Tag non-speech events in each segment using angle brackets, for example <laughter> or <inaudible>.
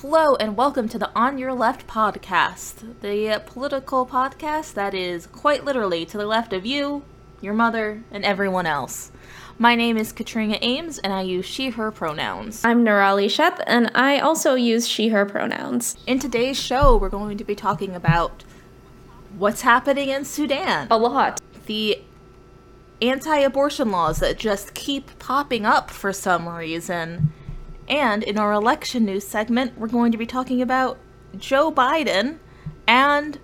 Hello, and welcome to the On Your Left podcast, the political podcast that is quite literally to the left of you, your mother, and everyone else. My name is Katrina Ames, and I use she, her pronouns. I'm Nurali Sheth, and I also use she, her pronouns. In today's show, we're going to be talking about what's happening in Sudan. A lot. The anti abortion laws that just keep popping up for some reason. And in our election news segment, we're going to be talking about Joe Biden and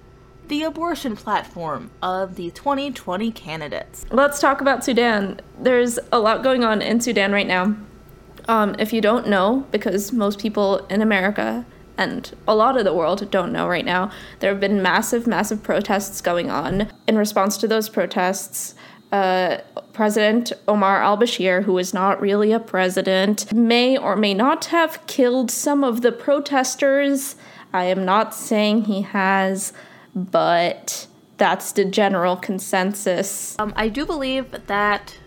the abortion platform of the 2020 candidates. Let's talk about Sudan. There's a lot going on in Sudan right now. Um, if you don't know, because most people in America and a lot of the world don't know right now, there have been massive, massive protests going on. In response to those protests, uh, President Omar al Bashir, who is not really a president, may or may not have killed some of the protesters. I am not saying he has, but that's the general consensus. Um, I do believe that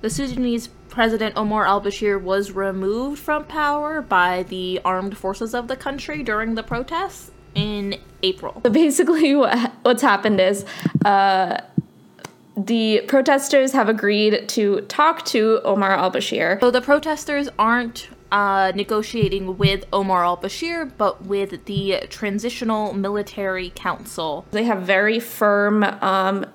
the Sudanese President Omar al Bashir was removed from power by the armed forces of the country during the protests in April. So basically, <laughs> what, what's happened is uh, the protesters have agreed to talk to Omar al Bashir. So the protesters aren't uh, negotiating with Omar al Bashir, but with the Transitional Military Council. They have very firm um,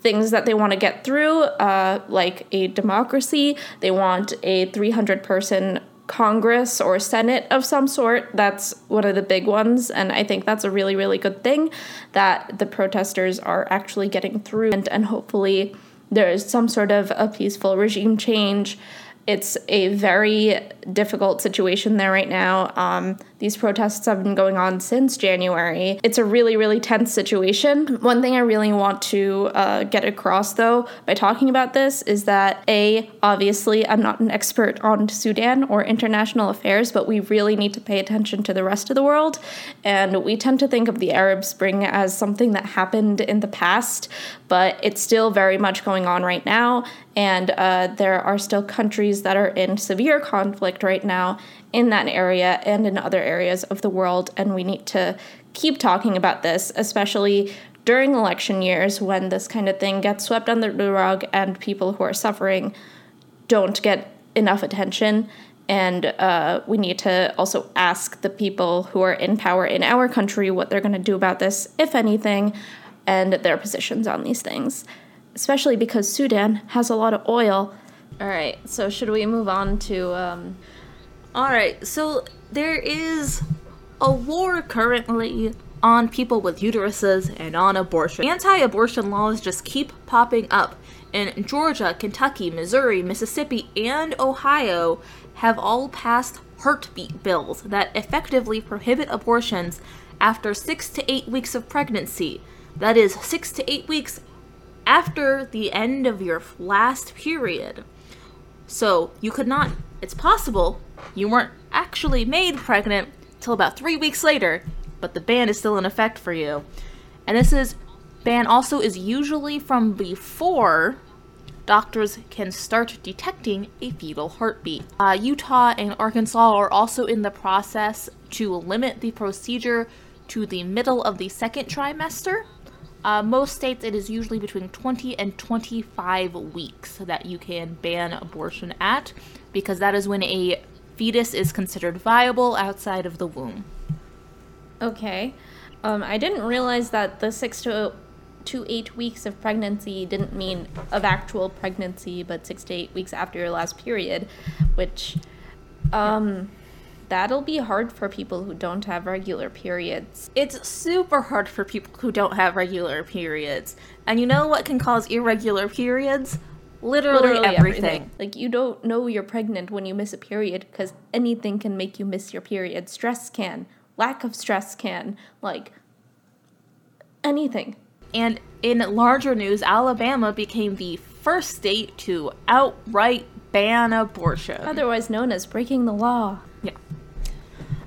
things that they want to get through, uh, like a democracy. They want a 300 person Congress or Senate of some sort. That's one of the big ones. And I think that's a really, really good thing that the protesters are actually getting through. And, and hopefully there's some sort of a peaceful regime change. It's a very difficult situation there right now. Um, these protests have been going on since January. It's a really, really tense situation. One thing I really want to uh, get across, though, by talking about this is that A, obviously, I'm not an expert on Sudan or international affairs, but we really need to pay attention to the rest of the world. And we tend to think of the Arab Spring as something that happened in the past, but it's still very much going on right now. And uh, there are still countries that are in severe conflict right now in that area and in other areas of the world. And we need to keep talking about this, especially during election years when this kind of thing gets swept under the rug and people who are suffering don't get enough attention. And uh, we need to also ask the people who are in power in our country what they're going to do about this, if anything, and their positions on these things, especially because Sudan has a lot of oil. All right, so should we move on to um, Alright, so there is a war currently on people with uteruses and on abortion. Anti abortion laws just keep popping up. In Georgia, Kentucky, Missouri, Mississippi, and Ohio have all passed heartbeat bills that effectively prohibit abortions after six to eight weeks of pregnancy. That is, six to eight weeks after the end of your last period. So you could not, it's possible you weren't actually made pregnant till about three weeks later, but the ban is still in effect for you. And this is ban also is usually from before doctors can start detecting a fetal heartbeat. Uh, Utah and Arkansas are also in the process to limit the procedure to the middle of the second trimester. Uh, most states, it is usually between 20 and 25 weeks that you can ban abortion at, because that is when a fetus is considered viable outside of the womb. Okay. Um, I didn't realize that the six to to eight weeks of pregnancy didn't mean of actual pregnancy, but six to eight weeks after your last period, which um, that'll be hard for people who don't have regular periods. It's super hard for people who don't have regular periods. And you know what can cause irregular periods? Literally, Literally everything. everything. Like you don't know you're pregnant when you miss a period because anything can make you miss your period. Stress can, lack of stress can, like anything. And in larger news, Alabama became the first state to outright ban abortion, otherwise known as breaking the law. Yeah.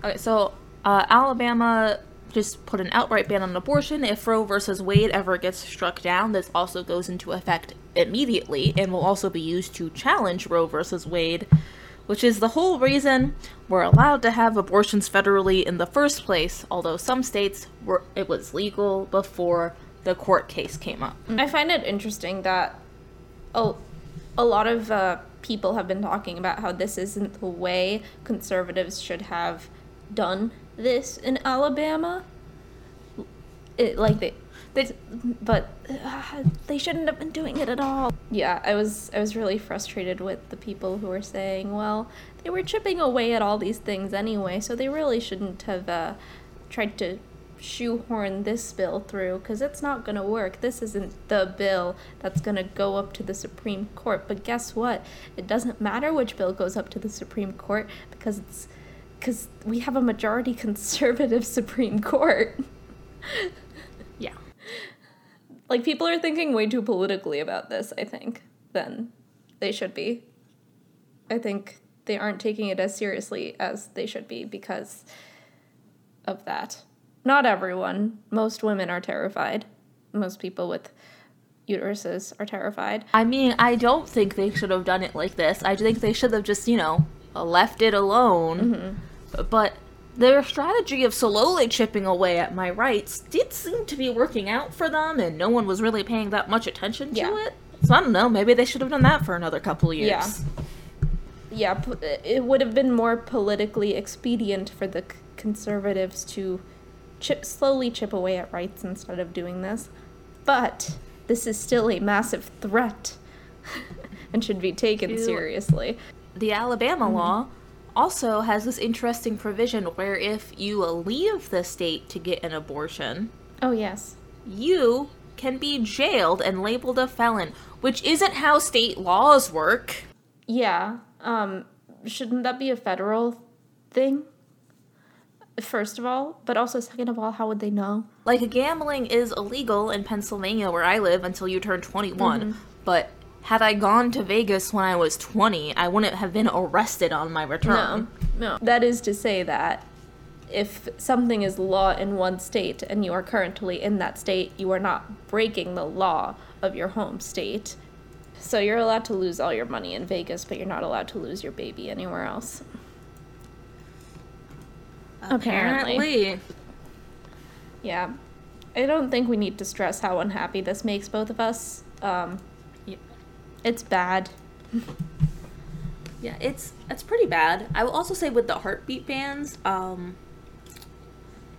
Okay, so uh, Alabama just put an outright ban on abortion. If Roe versus Wade ever gets struck down, this also goes into effect immediately and will also be used to challenge Roe versus Wade which is the whole reason we're allowed to have abortions federally in the first place, although some states were it was legal before the court case came up. I find it interesting that a, a lot of uh, people have been talking about how this isn't the way conservatives should have done this in Alabama. It like they, they but uh, they shouldn't have been doing it at all. Yeah, I was I was really frustrated with the people who were saying, well, they were chipping away at all these things anyway, so they really shouldn't have uh, tried to shoehorn this bill through because it's not going to work. This isn't the bill that's going to go up to the Supreme Court. But guess what? It doesn't matter which bill goes up to the Supreme Court because it's because we have a majority <laughs> conservative Supreme Court. <laughs> Like people are thinking way too politically about this, I think, than they should be. I think they aren't taking it as seriously as they should be because of that. Not everyone. Most women are terrified. Most people with uteruses are terrified. I mean, I don't think they should have done it like this. I think they should have just, you know, left it alone. Mm-hmm. But their strategy of slowly chipping away at my rights did seem to be working out for them, and no one was really paying that much attention to Yeah. it. So I don't know. Maybe they should have done that for another couple of years. Yeah. Yeah, it would have been more politically expedient for the conservatives to chip slowly chip away at rights instead of doing this. But this is still a massive threat <laughs> and should be taken Ew. seriously. The Alabama Mm-hmm. law also has this interesting provision where if you leave the state to get an abortion, Oh, yes. you can be jailed and labeled a felon, which isn't how state laws work. Yeah. Um shouldn't that be a federal thing? First of all, but also second of all, how would they know? Like gambling is illegal in Pennsylvania where I live until you turn 21, Mm-hmm. but had I gone to Vegas when I was 20, I wouldn't have been arrested on my return. No, no. That is to say that if something is law in one state and you are currently in that state, you are not breaking the law of your home state. So you're allowed to lose all your money in Vegas, but you're not allowed to lose your baby anywhere else. Apparently. Apparently. Yeah. I don't think we need to stress how unhappy this makes both of us. Um. It's bad. Yeah, it's it's pretty bad. I will also say with the heartbeat bands, um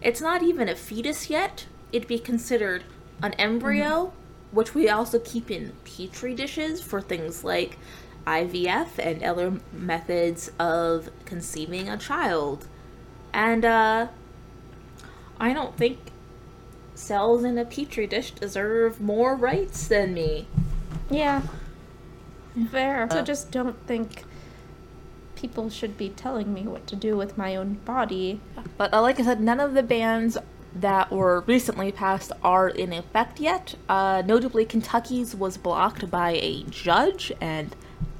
it's not even a fetus yet. It'd be considered an embryo, which we also keep in petri dishes for things like IVF and other methods of conceiving a child. And uh I don't think cells in a petri dish deserve more rights than me. Yeah. Fair. So just don't think people should be telling me what to do with my own body. But uh, like I said, none of the bans that were recently passed are in effect yet. Uh, notably, Kentucky's was blocked by a judge, and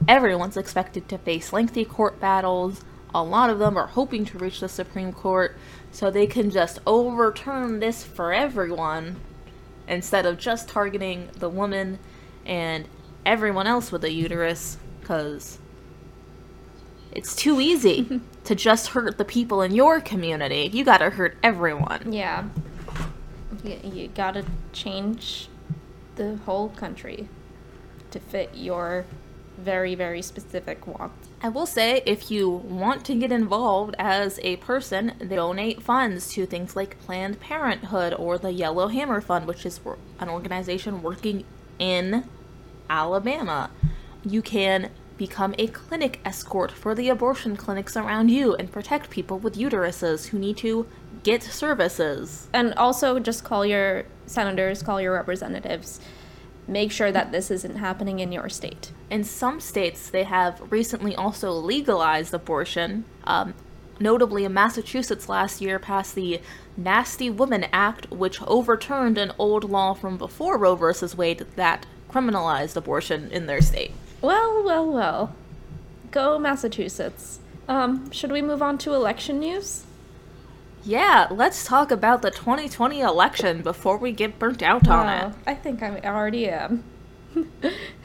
everyone's expected to face lengthy court battles. A lot of them are hoping to reach the Supreme Court so they can just overturn this for everyone instead of just targeting the woman and everyone else with a uterus because it's too easy <laughs> to just hurt the people in your community. You gotta hurt everyone. Yeah. You, you gotta change the whole country to fit your very, very specific wants. I will say, if you want to get involved as a person, donate funds to things like Planned Parenthood or the Yellowhammer Fund, which is an organization working in Alabama. You can become a clinic escort for the abortion clinics around you and protect people with uteruses who need to get services. And also just call your senators, call your representatives. Make sure that this isn't happening in your state. In some states, they have recently also legalized abortion. Um, notably, in Massachusetts last year passed the Nasty Woman Act, which overturned an old law from before Roe v. Wade that criminalized abortion in their state. Well, well, well. Go Massachusetts. Um, should we move on to election news? Yeah, let's talk about the 2020 election before we get burnt out on it. I think I already am. <laughs>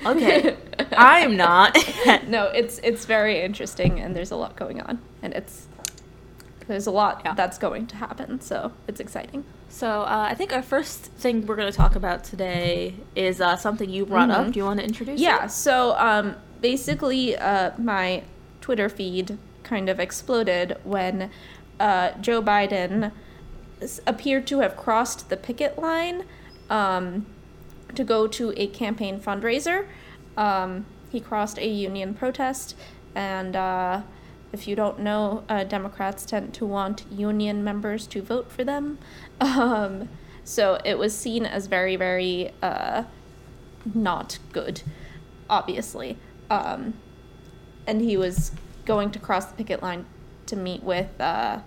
Okay, I'm not. <laughs> no, it's it's very interesting, and there's a lot going on, and it's there's a lot Yeah. that's going to happen, so it's exciting. So uh, I think our first thing we're going to talk about today is uh, something you brought up. Mhm. Do you want to introduce? Yeah, it? so um, basically, uh, my Twitter feed kind of exploded when uh, Joe Biden appeared to have crossed the picket line um, to go to a campaign fundraiser. Um, he crossed a union protest, and uh, if you don't know, uh, Democrats tend to want union members to vote for them. Um, so it was seen as very, very uh, not good, obviously. Um, and he was going to cross the picket line to meet with uh,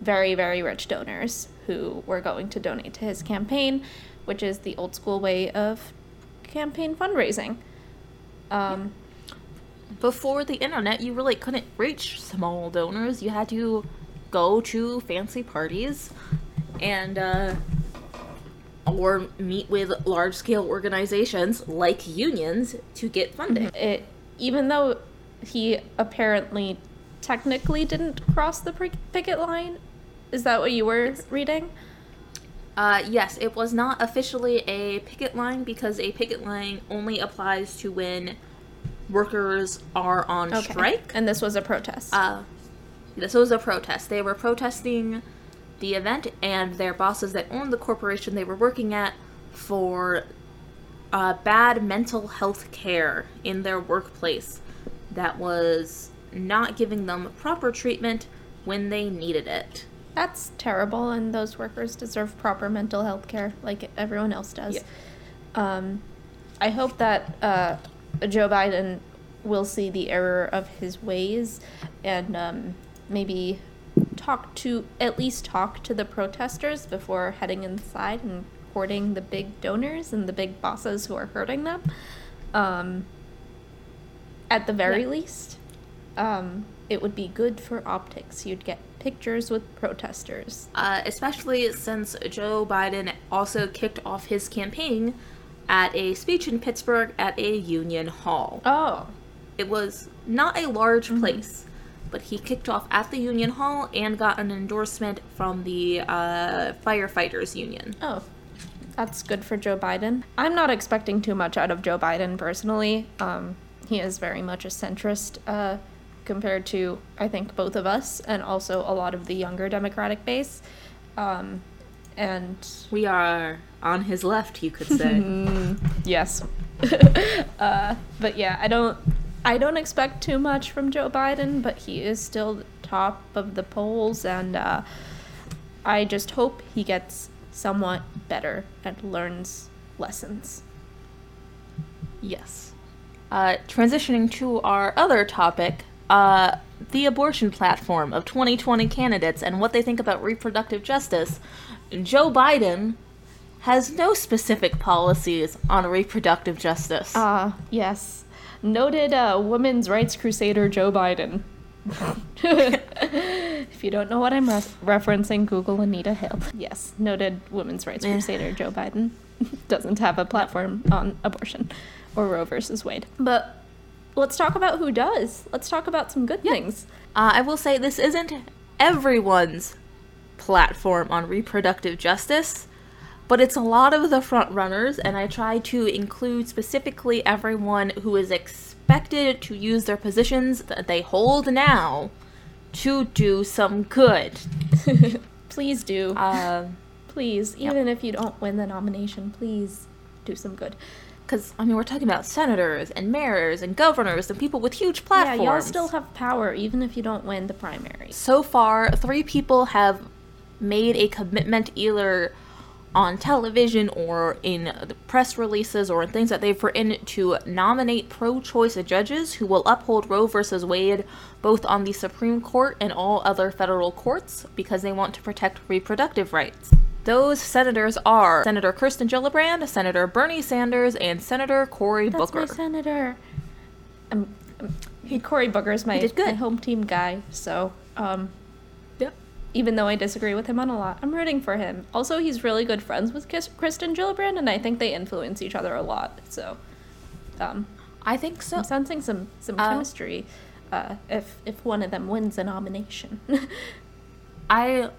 very, very rich donors who were going to donate to his campaign, which is the old school way of campaign fundraising. Um, Before the internet, you really couldn't reach small donors. You had to go to fancy parties and uh, or meet with large scale organizations like unions to get funding. it, even though he apparently technically didn't cross the picket line, is that what you were reading? Uh, yes, it was not officially a picket line because a picket line only applies to when workers are on strike. And this was a protest. Uh, this was a protest. They were protesting the event and their bosses that owned the corporation they were working at for uh, bad mental health care in their workplace that was not giving them proper treatment when they needed it. That's terrible, and those workers deserve proper mental health care like everyone else does. Yeah. Um, I hope that uh, Joe Biden will see the error of his ways and um, maybe talk to, at least talk to the protesters before heading inside and courting the big donors and the big bosses who are hurting them. Um, at the very Yeah. least, um, it would be good for optics. You'd get pictures with protesters. uh, especially since Joe Biden also kicked off his campaign at a speech in Pittsburgh at a union hall. Oh, It was not a large place, but he kicked off at the union hall and got an endorsement from the uh, firefighters union. oh, that's good for Joe Biden. I'm not expecting too much out of Joe Biden personally. Um, he is very much a centrist uh, compared to, I think, both of us and also a lot of the younger Democratic base. Um, and We are on his left, you could say. <laughs> Yes. <laughs> uh, but yeah, I don't I don't expect too much from Joe Biden, but he is still top of the polls and uh, I just hope he gets somewhat better and learns lessons. yes. Uh, transitioning to our other topic, uh, the abortion platform of 2020 candidates and what they think about reproductive justice. Joe Biden has no specific policies on reproductive justice. Ah, yes. Noted uh, women's rights crusader Joe Biden. <laughs> if you don't know what I'm ref- referencing, Google Anita Hill. Yes, noted women's rights crusader Joe Biden <laughs> doesn't have a platform on abortion or Roe versus Wade. But let's talk about who does. Let's talk about some good things. Uh, I will say this isn't everyone's platform on reproductive justice, but it's a lot of the front runners, and I try to include specifically everyone who is expected to use their positions that they hold now to do some good. <laughs> Please do. Um, please, even if you don't win the nomination, please do some good. Because, I mean, we're talking about senators and mayors and governors and people with huge platforms. Yeah, y'all still have power even if you don't win the primary. so far, three people have made a commitment either on television or in the press releases or in things that they've written to nominate pro-choice judges who will uphold Roe versus Wade both on the Supreme Court and all other federal courts because they want to protect reproductive rights. Those senators are Senator Kirsten Gillibrand, Senator Bernie Sanders, and Senator Cory That's Booker. my senator. Um, um, he, Cory Booker's my, my home team guy, so um, Yep. Even though I disagree with him on a lot, I'm rooting for him. Also, he's really good friends with Kis- Kirsten Gillibrand, and I think they influence each other a lot. So, Um, I think so. I'm sensing some some Uh, chemistry. Uh, if if one of them wins a nomination, <laughs> I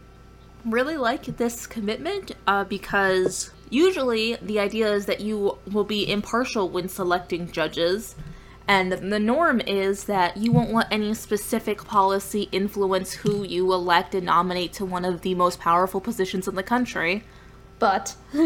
really like this commitment uh, because usually the idea is that you will be impartial when selecting judges. And the norm is that you won't let any specific policy influence who you elect and nominate to one of the most powerful positions in the country. but <laughs>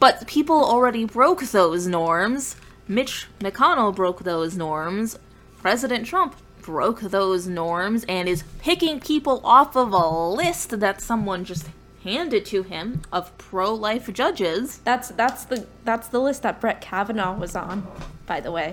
But people already broke those norms. Mitch McConnell broke those norms. President Trump broke those norms and is picking people off of a list that someone just handed to him of pro-life judges, that's that's the that's the list that Brett Kavanaugh was on, by the way.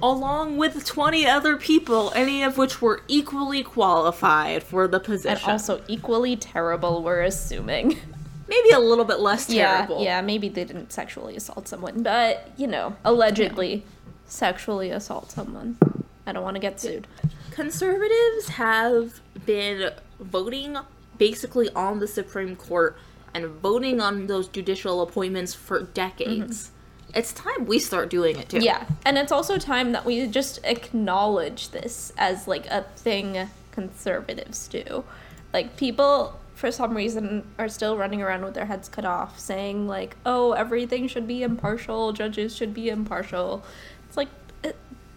along with 20 other people, any of which were equally qualified for the position. And also equally terrible, we're assuming. <laughs> maybe a little bit less yeah, terrible. yeah, maybe they didn't sexually assault someone, but you know, allegedly sexually assault someone. I don't want to get sued. conservatives have been voting basically on the Supreme Court and voting on those judicial appointments for decades. Mm-hmm. It's time we start doing it too. Yeah, and it's also time that we just acknowledge this as like a thing conservatives do. Like people for some reason are still running around with their heads cut off saying like, "Oh, everything should be impartial, judges should be impartial." It's like it,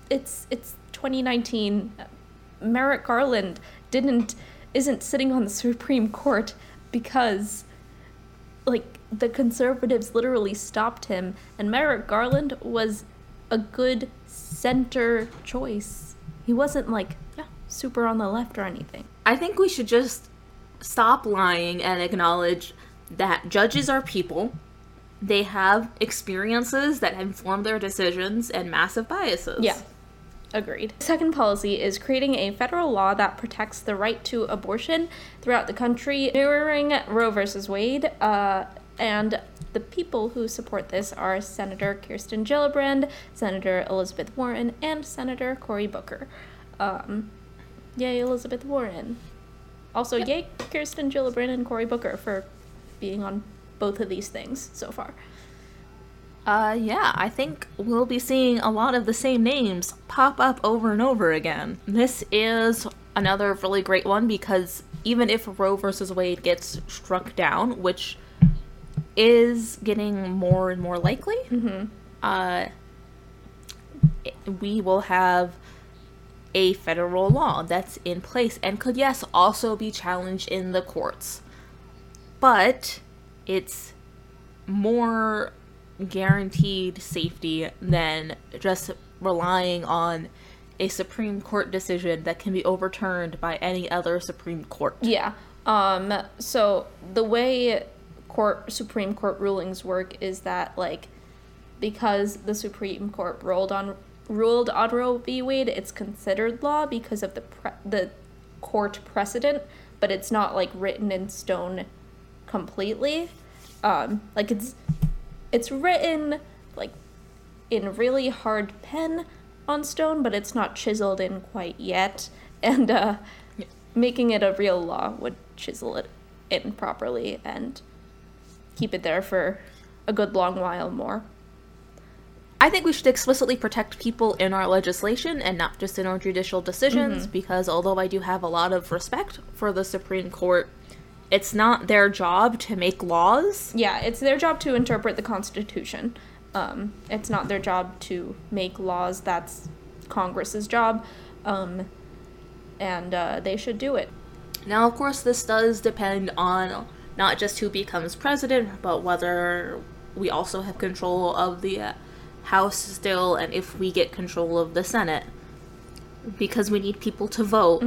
it's it's 2019. Merrick Garland didn't isn't sitting on the Supreme Court because like the conservatives literally stopped him and Merrick Garland was a good center choice. He wasn't like Yeah. super on the left or anything. I think we should just stop lying and acknowledge that judges are people. They have experiences that inform their decisions and massive biases. Yeah. Agreed. The Second policy is creating a federal law that protects the right to abortion throughout the country, mirroring Roe versus Wade. Uh, and the people who support this are Senator Kirsten Gillibrand, Senator Elizabeth Warren, and Senator Cory Booker. Um, yay, Elizabeth Warren. Also, yay, Kirsten Gillibrand and Cory Booker for being on both of these things so far. Uh, yeah, I think we'll be seeing a lot of the same names pop up over and over again. This is another really great one because even if Roe versus Wade gets struck down, which is getting more and more likely, uh, we will have a federal law that's in place and could, yes, also be challenged in the courts. But it's more guaranteed safety than just relying on a Supreme Court decision that can be overturned by any other Supreme Court. Yeah. Um so the way court Supreme Court rulings work is that like because the Supreme Court ruled on ruled on Roe v. Wade, it's considered law because of the pre- the court precedent, but it's not like written in stone completely. Um like it's it's written like in really hard pen on stone, but it's not chiseled in quite yet. <laughs> And uh, Yeah. making it a real law would chisel it in properly and keep it there for a good long while more. I think we should explicitly protect people in our legislation and not just in our judicial decisions because although I do have a lot of respect for the Supreme Court, it's not their job to make laws. Yeah, it's their job to interpret the Constitution. Um, it's not their job to make laws. That's Congress's job, um, and uh, they should do it. Now, of course, this does depend on not just who becomes president, but whether we also have control of the uh, House still and if we get control of the Senate. Because we need people to vote,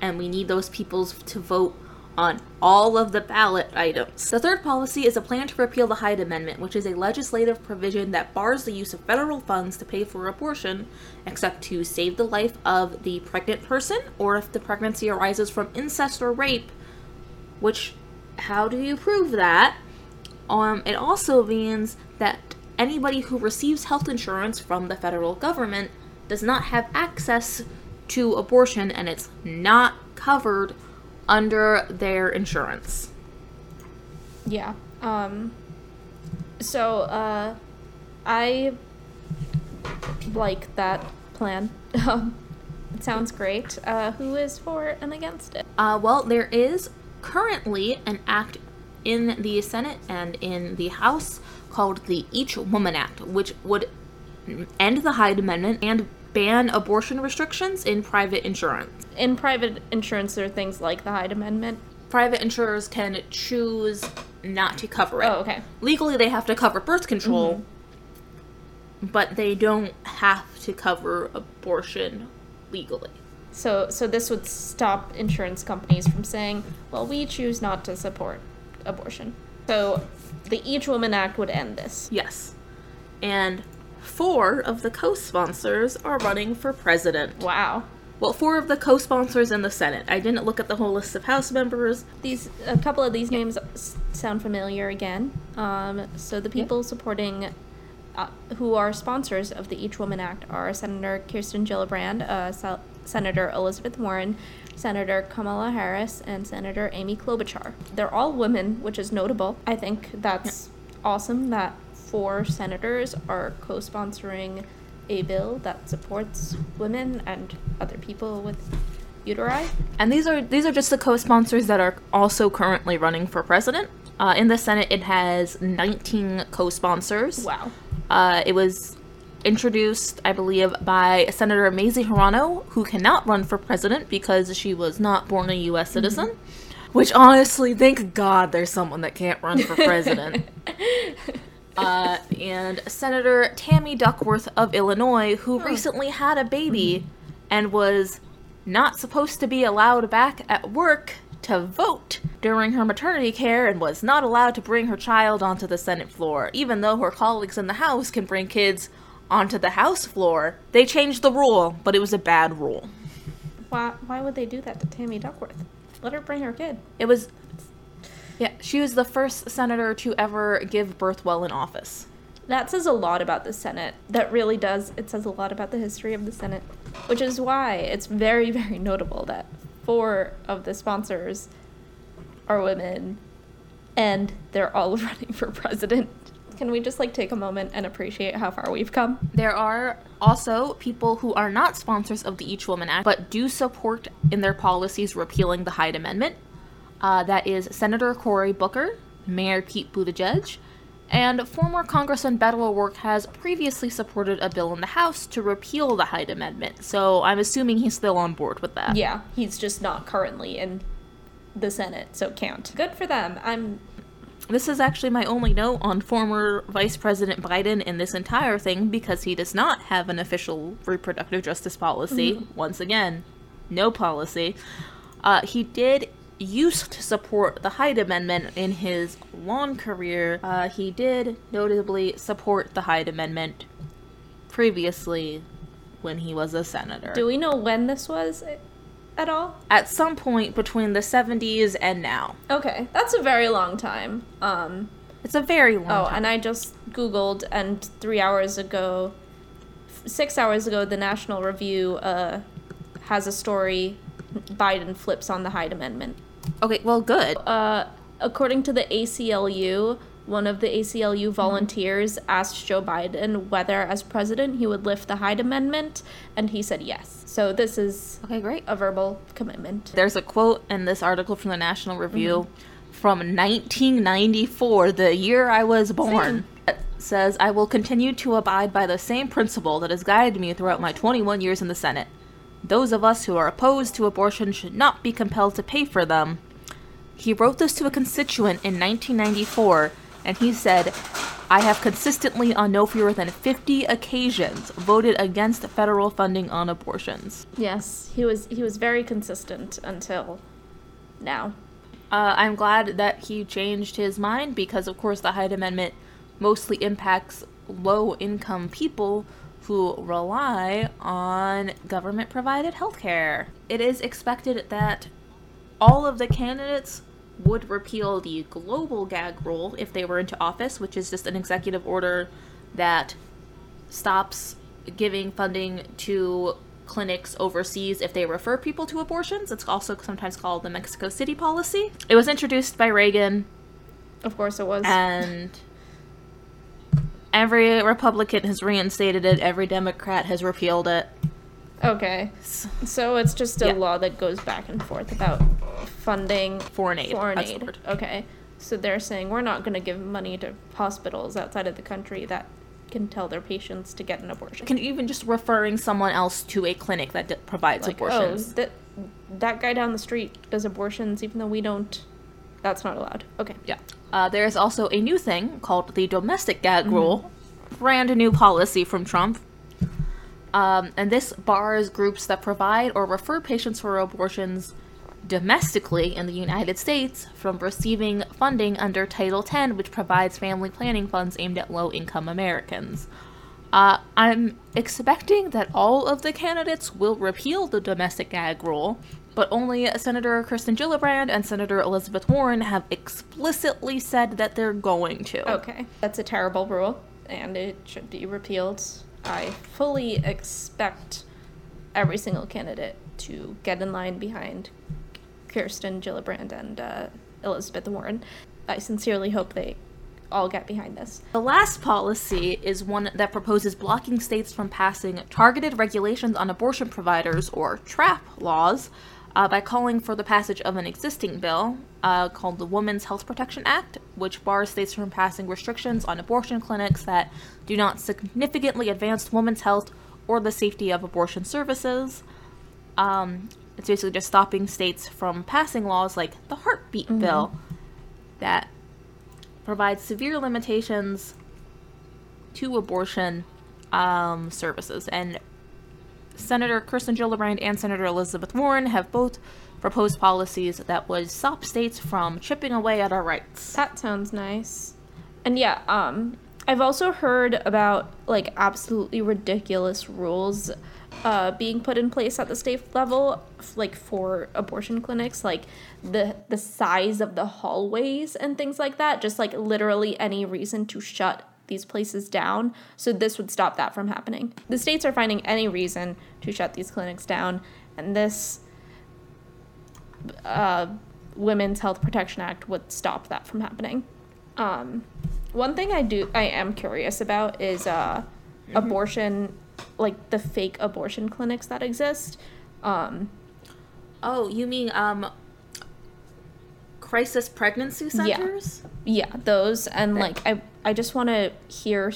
and we need those people to vote on all of the ballot items. The third policy is a plan to repeal the Hyde Amendment, which is a legislative provision that bars the use of federal funds to pay for abortion, except to save the life of the pregnant person or if the pregnancy arises from incest or rape. Which, how do you prove that? Um, it also means that anybody who receives health insurance from the federal government does not have access to abortion and it's not covered under their insurance. Yeah. Um, so uh, I like that plan. Um, <laughs> it sounds great. Uh, who is for and against it? Uh, well, there is currently an act in the Senate and in the House called the Each Woman Act, which would end the Hyde Amendment and ban abortion restrictions in private insurance. In private insurance, there are things like the Hyde Amendment. Private insurers can choose not to cover it. Oh, okay. Legally, they have to cover birth control, mm-hmm. but they don't have to cover abortion legally. So, so this would stop insurance companies from saying, "Well, we choose not to support abortion." So, the Each Woman Act would end this. Yes. And four of the co sponsors are running for president. Wow. Well, four of the co sponsors in the Senate. I didn't look at the whole list of House members. These a couple of these names sound familiar again. Um, so the people supporting, uh, who are sponsors of the Each Woman Act, are Senator Kirsten Gillibrand, uh, Sel- Senator Elizabeth Warren, Senator Kamala Harris, and Senator Amy Klobuchar. They're all women, which is notable. I think that's awesome that four senators are co-sponsoring a bill that supports women and other people with uteri. And these are these are just the co-sponsors that are also currently running for president. Uh, in the Senate, it has 19 co-sponsors. Wow. Uh, it was introduced, I believe, by Senator Mazie Hirono, who cannot run for president because she was not born a U.S. citizen. Which honestly, thank God there's someone that can't run for president. <laughs> uh, and Senator Tammy Duckworth of Illinois, who recently had a baby and was not supposed to be allowed back at work to vote during her maternity care and was not allowed to bring her child onto the Senate floor, even though her colleagues in the House can bring kids onto the House floor. They changed the rule, but it was a bad rule. Why, why would they do that to Tammy Duckworth? Let her bring her kid. It was. Yeah, she was the first senator to ever give birth while in office. That says a lot about the Senate. That really does. It says a lot about the history of the Senate, which is why it's very, <laughs> very notable that four of the sponsors are women and they're all <laughs> running for president. Can we just like take a moment and appreciate how far we've come? There are also people who are not sponsors of the Each Woman Act, but do support in their policies repealing the Hyde Amendment. Uh, that is Senator Cory Booker, Mayor Pete Buttigieg, and former Congressman Beto O'Rourke has previously supported a bill in the House to repeal the Hyde Amendment. So I'm assuming he's still on board with that. Yeah, he's just not currently in the Senate, so can't. Good for them. I'm This is actually my only note on former Vice President Biden in this entire thing because he does not have an official reproductive justice policy. Once again, no policy. Uh, he did used to support the Hyde Amendment in his long career. Uh, he did notably support the Hyde Amendment previously when he was a senator. Do we know when this was at all? At some point between the 70s and now. Okay, that's a very long time. Um It's a very long Oh, time. and I just Googled, and three hours ago, f- six hours ago, the National Review uh, has a story Biden flips on the Hyde Amendment. Okay, well, good. Uh, according to the ACLU, one of the ACLU volunteers asked Joe Biden whether, as president, he would lift the Hyde Amendment, and he said yes. So this is Okay, great. a verbal commitment. There's a quote in this article from the National Review Mm-hmm. from 1994, the year I was born. It says, I will continue to abide by the same principle that has guided me throughout my 21 years in the Senate. Those of us who are opposed to abortion should not be compelled to pay for them. He wrote this to a constituent in 1994, and he said, I have consistently, on no fewer than 50 occasions, voted against federal funding on abortions. Yes, he was he was very consistent until now. Uh, I'm glad that he changed his mind because, of course, the Hyde Amendment mostly impacts low income people who rely on government provided healthcare. It is expected that all of the candidates would repeal the global gag rule if they were into office, which is just an executive order that stops giving funding to clinics overseas if they refer people to abortions. It's also sometimes called the Mexico City policy. It was introduced by Reagan Of course, it was. and Every Republican has reinstated it. Every Democrat has repealed it. Okay. So it's just a Yeah. law that goes back and forth about funding Foreign aid, Foreign aid. Okay. So they're saying we're not going to give money to hospitals outside of the country that can tell their patients to get an abortion. Can even just referring someone else to a clinic that d- provides like, oh, abortions. oh, that that guy down the street does abortions even though we don't. That's not allowed. Okay. Yeah. Uh, there's also a new thing called the domestic gag Mm-hmm. rule. Brand new policy from Trump. Um, and this bars groups that provide or refer patients for abortions domestically in the United States from receiving funding under Title X, which provides family planning funds aimed at low income Americans. Uh, I'm expecting that all of the candidates will repeal the domestic gag rule, but only Senator Kirsten Gillibrand and Senator Elizabeth Warren have explicitly said that they're going to. Okay. That's a terrible rule, and it should be repealed. I fully expect every single candidate to get in line behind Kirsten Gillibrand and uh, Elizabeth Warren. I sincerely hope they all get behind this. The last policy is one that proposes blocking states from passing targeted regulations on abortion providers, or TRAP laws, uh, by calling for the passage of an existing bill uh, called the Women's Health Protection Act, which bars states from passing restrictions on abortion clinics that do not significantly advance women's health or the safety of abortion services. Um, it's basically just stopping states from passing laws like the Heartbeat Bill that provides severe limitations to abortion um, services. And Senator Kirsten Gillibrand and Senator Elizabeth Warren have both proposed policies that would stop states from chipping away at our rights. That sounds nice. And yeah, um, I've also heard about like absolutely ridiculous rules uh, being put in place at the state level, like for abortion clinics, like the the size of the hallways and things like that. Just like literally any reason to shut these places down. So this would stop that from happening. The states are finding any reason to shut these clinics down, and this uh, Women's Health Protection Act would stop that from happening. Um, one thing I do I am curious about is uh, abortion, like the fake abortion clinics that exist. Um, Oh, you mean um crisis pregnancy Yeah. centers? yeah, those and like I I just want to hear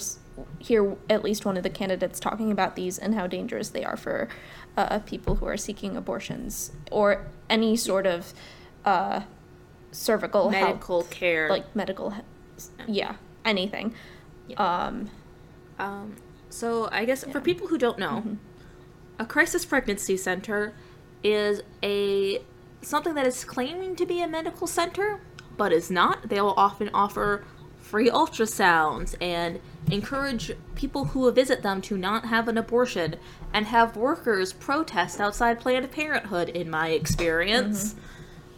hear at least one of the candidates talking about these and how dangerous they are for uh, people who are seeking abortions or any sort of uh, cervical health. Medical care. like medical he- yeah. anything. Um Um, so I guess for people who don't know, a crisis pregnancy center is a something that is claiming to be a medical center, but is not. They will often offer free ultrasounds and encourage people who visit them to not have an abortion and have workers protest outside Planned Parenthood in my experience.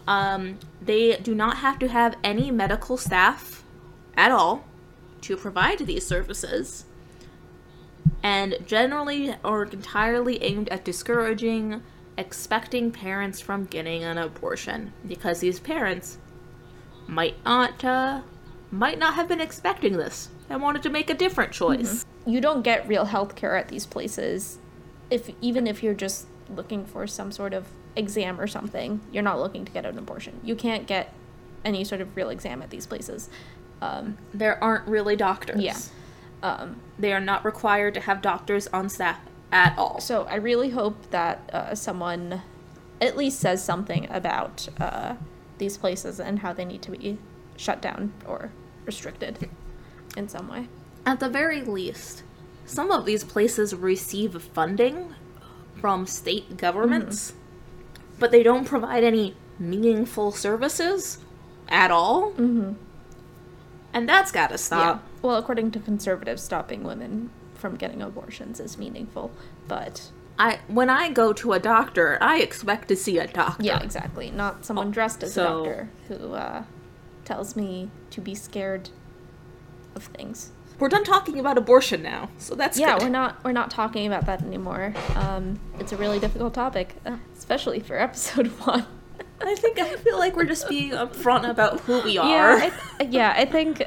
Um, they do not have to have any medical staff at all to provide these services and generally are entirely aimed at discouraging expecting parents from getting an abortion because these parents might not uh, might not have been expecting this and wanted to make a different choice. you don't get real health care at these places if even if you're just looking for some sort of exam or something you're not looking to get an abortion you can't get any sort of real exam at these places um, There aren't really doctors. Yeah. um, They are not required to have doctors on staff at all. so i really hope that uh, someone at least says something about uh, these places and how they need to be shut down or restricted in some way At the very least, some of these places receive funding from state governments, but they don't provide any meaningful services at all. Mm-hmm. And that's gotta Yeah. stop. Well, according to conservatives, stopping women from getting abortions is meaningful, but I when I go to a doctor, I expect to see a doctor. yeah, exactly. Not someone dressed as so- a doctor who uh, tells me to be scared of things. We're done talking about abortion now, so that's Yeah, good. we're not we're not talking about that anymore. Um, it's a really difficult topic, uh, especially for <laughs> episode one. I think I feel like we're just being upfront about who we Yeah, are. I th- <laughs> yeah, I think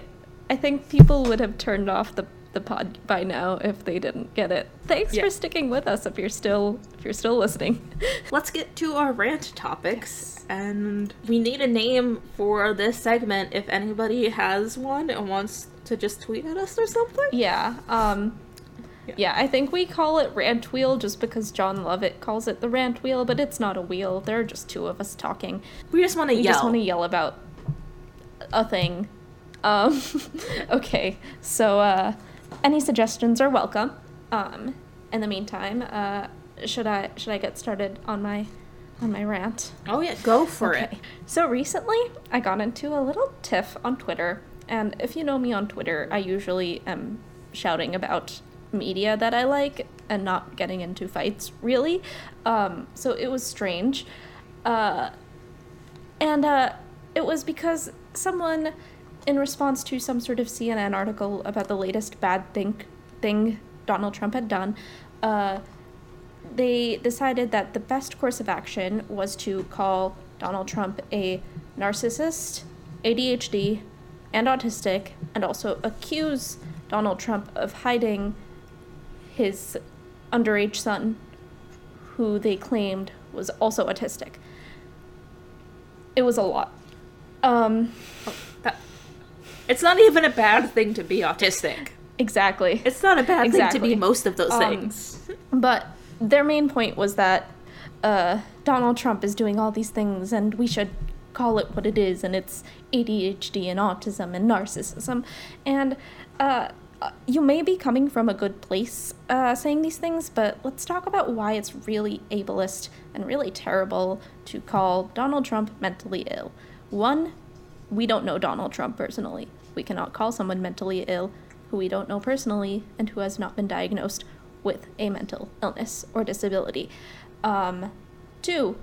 I think people would have turned off the the pod by now if they didn't get it. Thanks Yeah. for sticking with us if you're still if you're still listening. <laughs> Let's get to our rant topics. And we need a name for this segment if anybody has one and wants to just tweet at us or something. yeah. Um Yeah. yeah, I think we call it rant wheel just because Jon Lovett calls it the rant wheel, but it's not a wheel. There are just two of us talking. We just want to We yell. just want to yell about a thing. Um, <laughs> okay, so uh, any suggestions are welcome. Um, in the meantime, uh, should I should I get started on my on my rant? Oh yeah, go for it. So recently, I got into a little tiff on Twitter, and if you know me on Twitter, I usually am shouting about media that I like and not getting into fights, really. Um, so it was strange. Uh, and uh, it was because someone, in response to some sort of CNN article about the latest bad thing, thing Donald Trump had done, uh, they decided that the best course of action was to call Donald Trump a narcissist, ADHD, and autistic, and also accuse Donald Trump of hiding his underage son, who they claimed was also autistic. It was a lot. Um, That- it's not even a bad thing to be autistic. exactly. It's not a bad thing to be most of those Um, things. <laughs> But their main point was that uh, Donald Trump is doing all these things, and we should call it what it is, and it's ADHD and autism and narcissism. And uh, uh, you may be coming from a good place uh, saying these things, but let's talk about why it's really ableist and really terrible to call Donald Trump mentally ill. One, we don't know Donald Trump personally. We cannot call someone mentally ill who we don't know personally and who has not been diagnosed with a mental illness or disability. Um, two,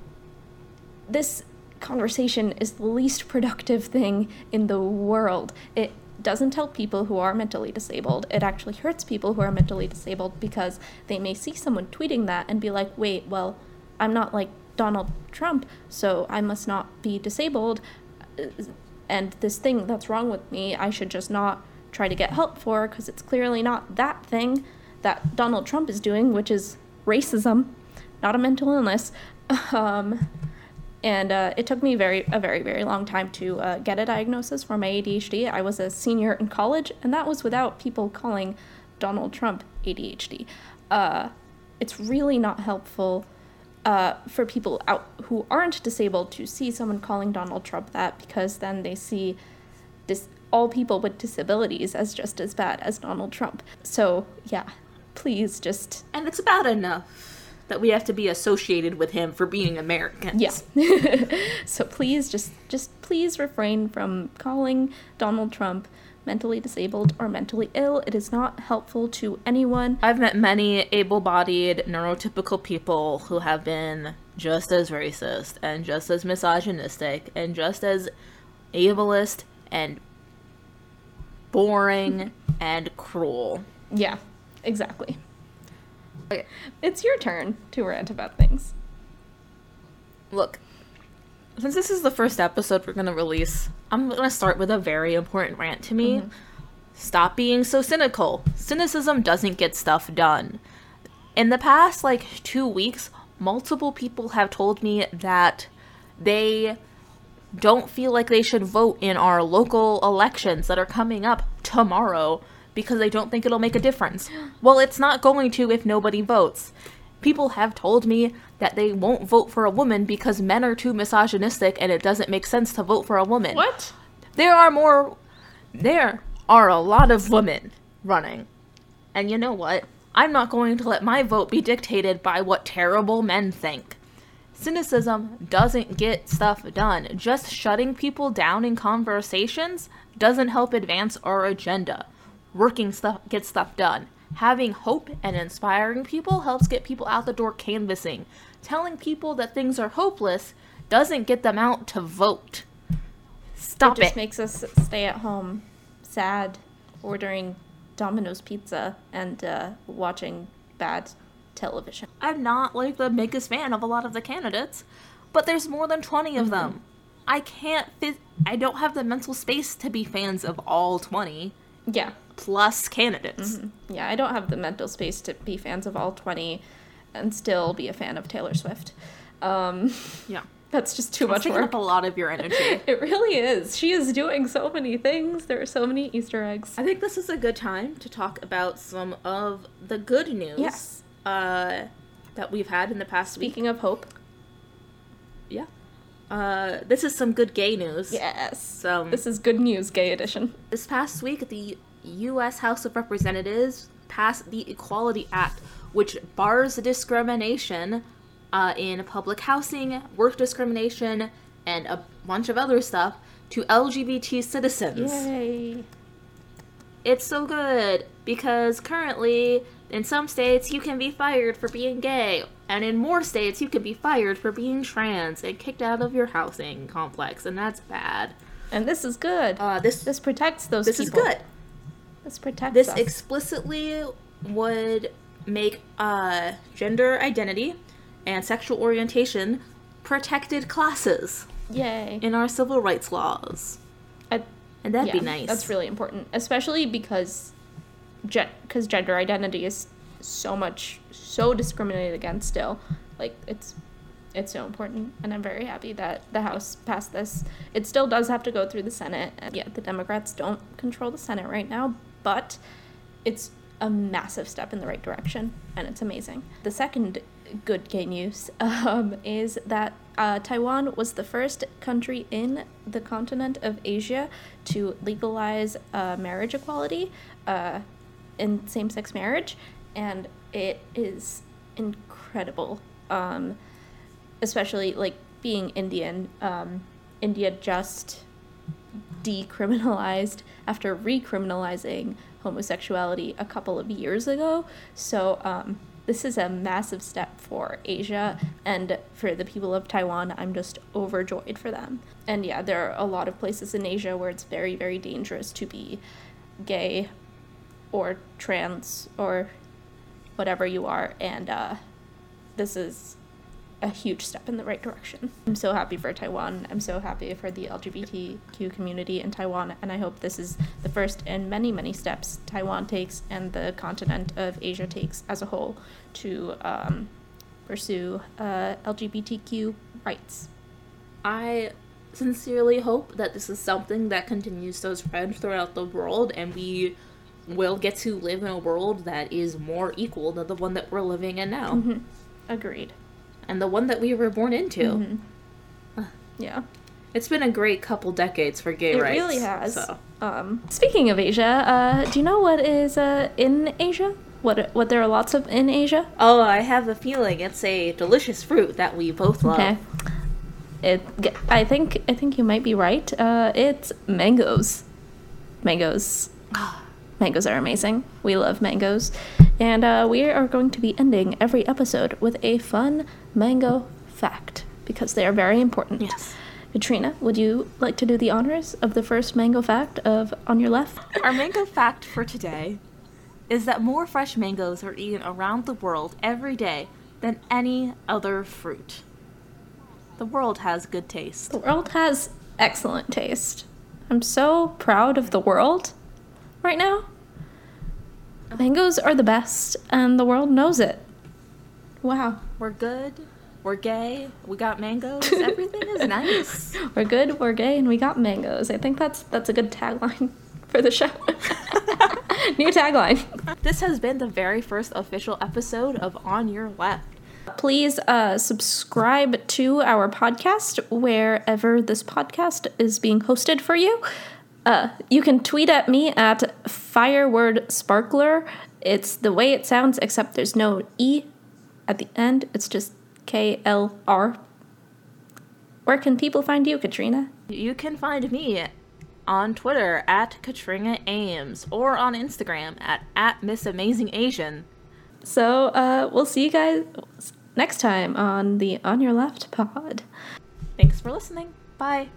this conversation is the least productive thing in the world. It doesn't help people who are mentally disabled. It actually hurts people who are mentally disabled because they may see someone tweeting that and be like, wait, well, I'm not like Donald Trump, so I must not be disabled. And this thing that's wrong with me, I should just not try to get help for because it's clearly not that thing that Donald Trump is doing, which is racism, not a mental illness. <laughs> Um, and uh, it took me very a very very long time to uh, get a diagnosis for my ADHD. I was a senior in college, and that was without people calling Donald Trump ADHD. Uh, it's really not helpful uh, for people out who aren't disabled to see someone calling Donald Trump that because then they see dis- all people with disabilities as just as bad as Donald Trump. So yeah, please just And it's bad enough that we have to be associated with him for being Americans. Yeah. <laughs> so please just just please refrain from calling Donald Trump mentally disabled or mentally ill. It is not helpful to anyone. I've met many able bodied, neurotypical people who have been just as racist and just as misogynistic and just as ableist and boring and cruel. Yeah, exactly. Okay. It's your turn to rant about things. Look, since this is the first episode we're going to release, I'm going to start with a very important rant to me. Mm-hmm. Stop being so cynical. Cynicism doesn't get stuff done. In the past, like, two weeks, multiple people have told me that they don't feel like they should vote in our local elections that are coming up tomorrow because they don't think it'll make a difference. <gasps> Well, it's not going to if nobody votes. People have told me that they won't vote for a woman because men are too misogynistic and it doesn't make sense to vote for a woman. What? There are more. There are a lot of women running. And you know what? I'm not going to let my vote be dictated by what terrible men think. Cynicism doesn't get stuff done. Just shutting people down in conversations doesn't help advance our agenda. Working stuff gets stuff done. Having hope and inspiring people helps get people out the door canvassing. Telling people that things are hopeless doesn't get them out to vote. Stop it just it. makes us stay at home, sad, ordering Domino's pizza and uh, watching bad television. I'm not like the biggest fan of a lot of the candidates, but there's more than 20 of them. I can't fit I don't have the mental space to be fans of all 20. Yeah, plus candidates. Yeah, I don't have the mental space to be fans of all 20 and still be a fan of Taylor Swift. Um, Yeah. <laughs> that's just too It's much taking work. up a lot of your <laughs> energy. It really is. She is doing so many things. There are so many Easter eggs. I think this is a good time to talk about some of the good news Yes. uh, that we've had in the past week. Speaking of hope, Yeah. Uh, this is some good gay news. yes. So, This is good news, gay edition. this past week, the U.S. House of Representatives passed the Equality Act, which bars discrimination uh, in public housing, work discrimination, and a bunch of other stuff to LGBT citizens. Yay. It's so good because currently, in some states, you can be fired for being gay, and in more states, you can be fired for being trans and kicked out of your housing complex, and that's bad. And this is good. Uh, this this protects those people. this is good. This protects This us. explicitly would make uh, gender identity and sexual orientation protected classes Yay. in our civil rights laws, I, and that'd be nice. That's really important, especially because because gender identity is so much so discriminated against still. Like it's it's so important, and I'm very happy that the House passed this. It still does have to go through the Senate, and yeah, the Democrats don't control the Senate right now, but it's a massive step in the right direction, and it's amazing. The second good gay news um, is that uh, Taiwan was the first country in the continent of Asia to legalize uh, marriage equality uh, in same sex marriage, and it is incredible. Um, especially like being Indian, um, India just decriminalized after recriminalizing homosexuality a couple of years ago. So um, this is a massive step for Asia and for the people of Taiwan. I'm just overjoyed for them. And yeah, there are a lot of places in Asia where it's very, very dangerous to be gay or trans or whatever you are. And uh, this is a huge step in the right direction. I'm so happy for Taiwan. I'm so happy for the LGBTQ community in Taiwan, and I hope this is the first in many, many steps Taiwan takes and the continent of Asia takes as a whole to um, pursue uh, LGBTQ rights. I sincerely hope that this is something that continues to spread throughout the world and we will get to live in a world that is more equal than the one that we're living in now Agreed. And the one that we were born into. Yeah. It's been a great couple decades for gay It rights. It really has. So. Um, speaking of Asia, uh, do you know what is uh, in Asia? What what there are lots of in Asia? Oh, I have a feeling it's a delicious fruit that we both love. Okay. It. I think. I think you might be right. Uh, it's mangoes. Mangoes. <gasps> mangoes are amazing. We love mangoes, and uh, we are going to be ending every episode with a fun mango fact because they are very important. Yes. Katrina, would you like to do the honors of the first mango fact of on your left? Our mango fact for today is that more fresh mangoes are eaten around the world every day than any other fruit. The world has good taste. The world has excellent taste. I'm so proud of the world right now. Mangoes are the best, and the world knows it. Wow. We're good. We're gay. We got mangoes. <laughs> Everything is nice. We're good, we're gay, and we got mangoes. I think that's that's a good tagline <laughs> for the show. <laughs> New tagline. This has been the very first official episode of On Your Left. Please uh, subscribe to our podcast wherever this podcast is being hosted for you. Uh, you can tweet at me at Fireword Sparkler. It's the way it sounds, except there's no E at the end. It's just K L R. Where can people find you, Katrina? You can find me on Twitter at Katrina Ames or on Instagram at, at Miss Amazing Asian. So uh, we'll see you guys next time on the On Your Left pod. Thanks for listening. Bye.